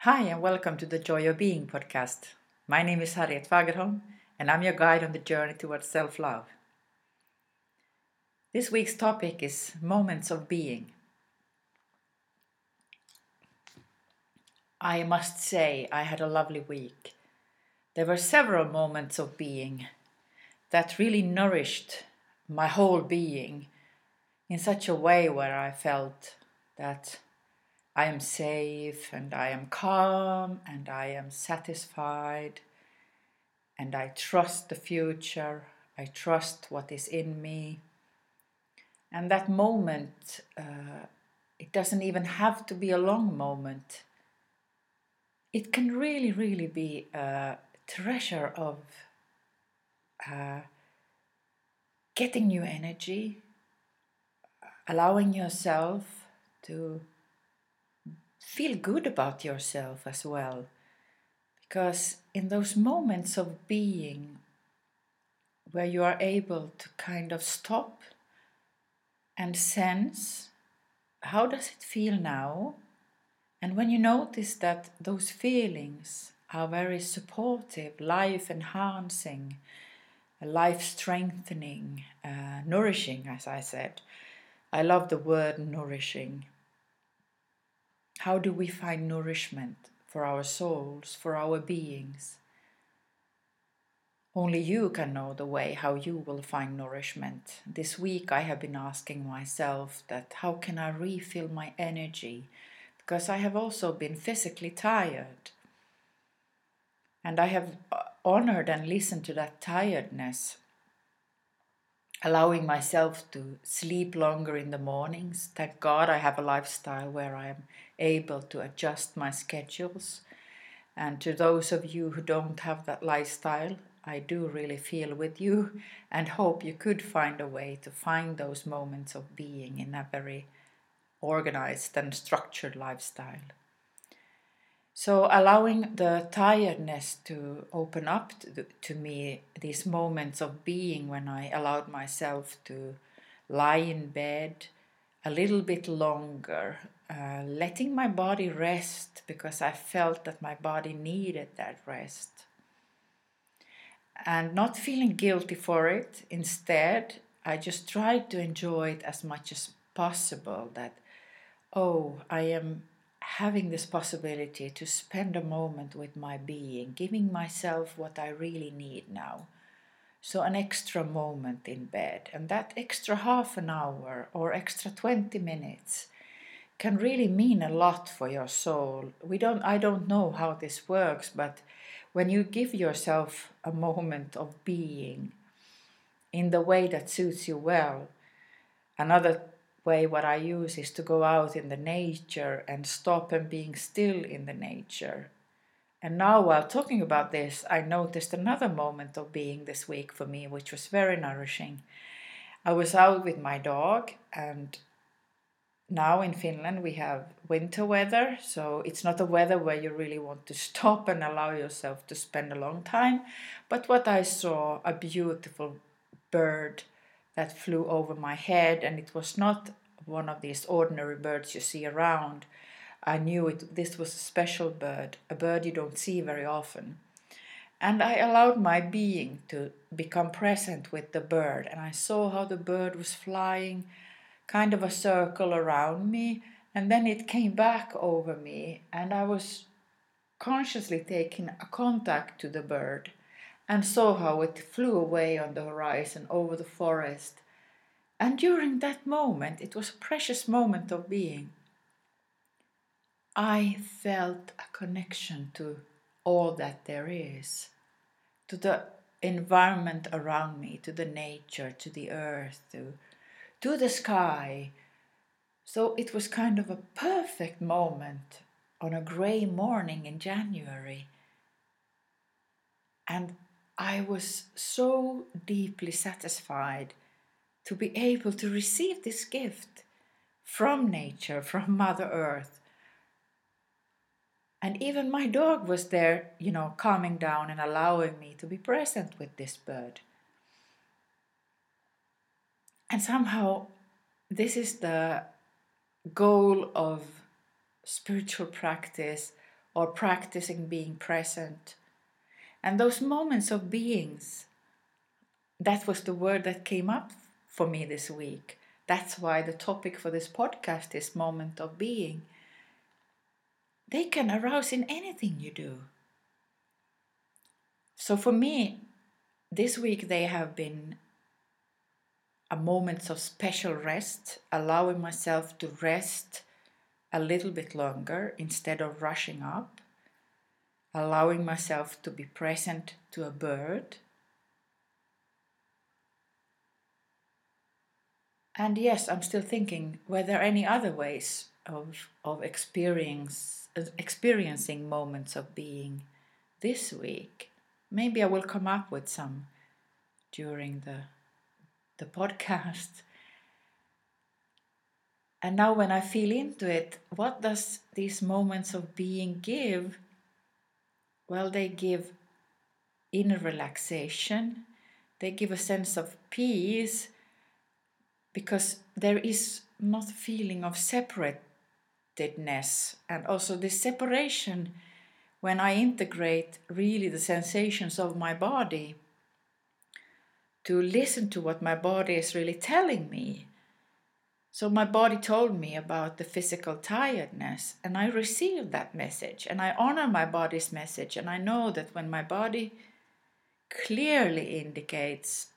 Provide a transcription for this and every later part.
Hi, and welcome to the Joy of Being podcast. My name is Harriet Fagerholm, and I'm your guide on the journey towards self love. This week's topic is moments of being. I must say, I had a lovely week. There were several moments of being that really nourished my whole being in such a way where I felt that I am safe and I am calm and I am satisfied and I trust the future. I trust what is in me. And that moment, uh, it doesn't even have to be a long moment. It can really, really be a treasure of uh, getting new energy, allowing yourself to feel good about yourself as well. Because in those moments of being where you are able to kind of stop and sense how does it feel now? And when you notice that those feelings are very supportive, life enhancing, life strengthening, uh, nourishing, as I said. I love the word nourishing how do we find nourishment for our souls, for our beings? Only you can know the way how you will find nourishment. This week I have been asking myself that how can I refill my energy because I have also been physically tired. And I have uh, honored and listened to that tiredness allowing myself to sleep longer in the mornings. Thank God I have a lifestyle where I am able to adjust my schedules. And to those of you who don't have that lifestyle, I do really feel with you and hope you could find a way to find those moments of being in a very organized and structured lifestyle. So, allowing the tiredness to open up to, to, me, these moments of being when I allowed myself to lie in bed a little bit longer, uh, letting my body rest because I felt that my body needed that rest. And not feeling guilty for it, instead, I just tried to enjoy it as much as possible. That, oh, I am having this possibility to spend a moment with my being, giving myself what I really need now. So, an extra moment in bed, and that extra half an hour or extra 20 minutes can really mean a lot for your soul. We don't, I don't know how this works, but when you give yourself a moment of being in the way that suits you well, another way what I use is to go out in the nature and stop and being still in the nature. And now, while talking about this, I noticed another moment of being this week for me, which was very nourishing. I was out with my dog, and now in Finland we have winter weather, so it's not a weather where you really want to stop and allow yourself to spend a long time. But what I saw a beautiful bird that flew over my head, and it was not one of these ordinary birds you see around. I knew it. This was a special bird, a bird you don't see very often. And I allowed my being to become present with the bird, and I saw how the bird was flying kind of a circle around me, and then it came back over me, and I was consciously taking a contact to the bird and saw how it flew away on the horizon over the forest. And during that moment, it was a precious moment of being. I felt a connection to all that there is, to the environment around me, to the nature, to the earth, to, to the sky. So it was kind of a perfect moment on a grey morning in January. And I was so deeply satisfied to be able to receive this gift from nature, from Mother Earth. And even my dog was there, you know, calming down and allowing me to be present with this bird. And somehow, this is the goal of spiritual practice or practicing being present. And those moments of beings, that was the word that came up for me this week. That's why the topic for this podcast is moment of being. They can arouse in anything you do. So for me, this week they have been a moments of special rest, allowing myself to rest a little bit longer instead of rushing up, allowing myself to be present to a bird. And yes, I'm still thinking were there any other ways of, of experience, experiencing moments of being this week? Maybe I will come up with some during the, the podcast. And now, when I feel into it, what does these moments of being give? Well, they give inner relaxation, they give a sense of peace because there is not feeling of separatedness. And also, this separation, when I integrate really the sensations of my body, to listen to what my body is really telling me so my body told me about the physical tiredness, and I received that message, and I honor my body's message, and I know that when my body clearly indicates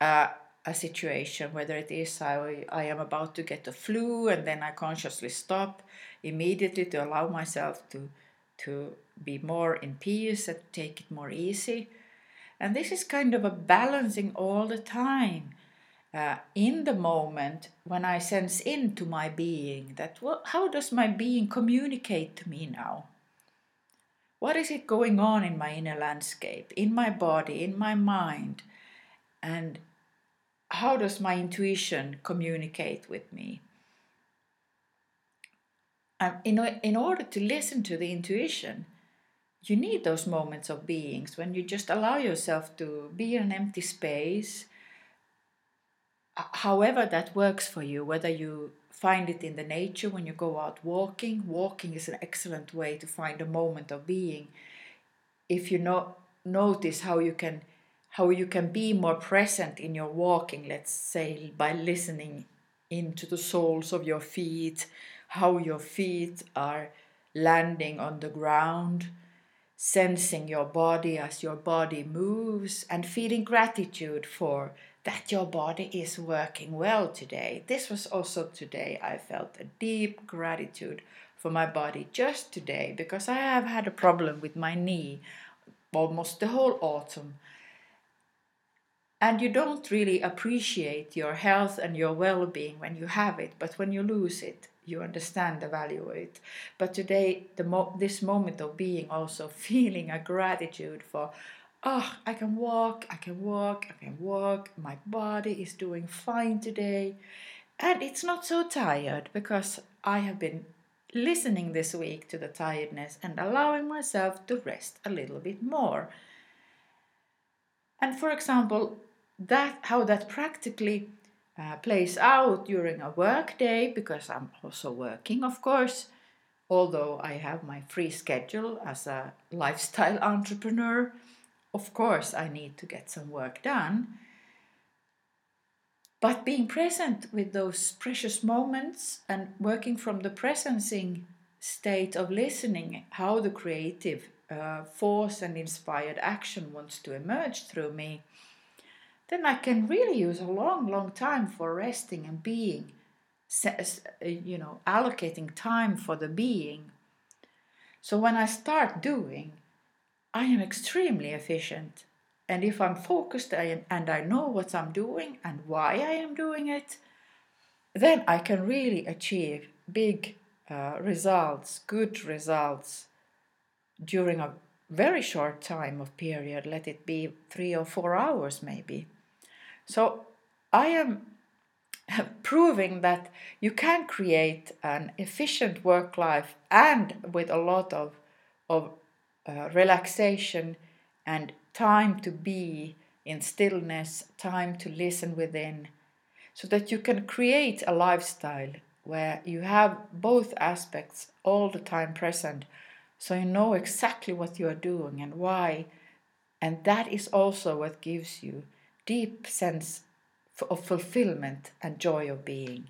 uh, a situation, whether it is I, I am about to get a flu, and then I consciously stop immediately to allow myself to to be more in peace and take it more easy. And this is kind of a balancing all the time uh, in the moment when I sense into my being that well, how does my being communicate to me now? What is it going on in my inner landscape, in my body, in my mind? And how does my intuition communicate with me? And in, in order to listen to the intuition, you need those moments of beings when you just allow yourself to be in an empty space however that works for you, whether you find it in the nature when you go out walking, walking is an excellent way to find a moment of being. If you know, notice how you can how you can be more present in your walking, let's say by listening into the soles of your feet, how your feet are landing on the ground, sensing your body as your body moves, and feeling gratitude for that your body is working well today. This was also today. I felt a deep gratitude for my body just today because I have had a problem with my knee almost the whole autumn. And you don't really appreciate your health and your well being when you have it, but when you lose it, you understand the value of it. But today, the mo- this moment of being also feeling a gratitude for oh, I can walk, I can walk, I can walk, my body is doing fine today. And it's not so tired because I have been listening this week to the tiredness and allowing myself to rest a little bit more. And for example, that how that practically uh, plays out during a work day because I'm also working, of course, although I have my free schedule as a lifestyle entrepreneur of course, I need to get some work done. But being present with those precious moments and working from the presencing state of listening, how the creative uh, force and inspired action wants to emerge through me, then I can really use a long, long time for resting and being, you know, allocating time for the being. So when I start doing, I am extremely efficient. And if I'm focused and I know what I'm doing and why I am doing it, then I can really achieve big uh, results, good results during a very short time of period, let it be three or four hours maybe. So I am proving that you can create an efficient work life and with a lot of, of uh, relaxation and time to be in stillness, time to listen within, so that you can create a lifestyle where you have both aspects all the time present So you know exactly what you are doing and why. And that is also what gives you deep sense of fulfillment and joy of being.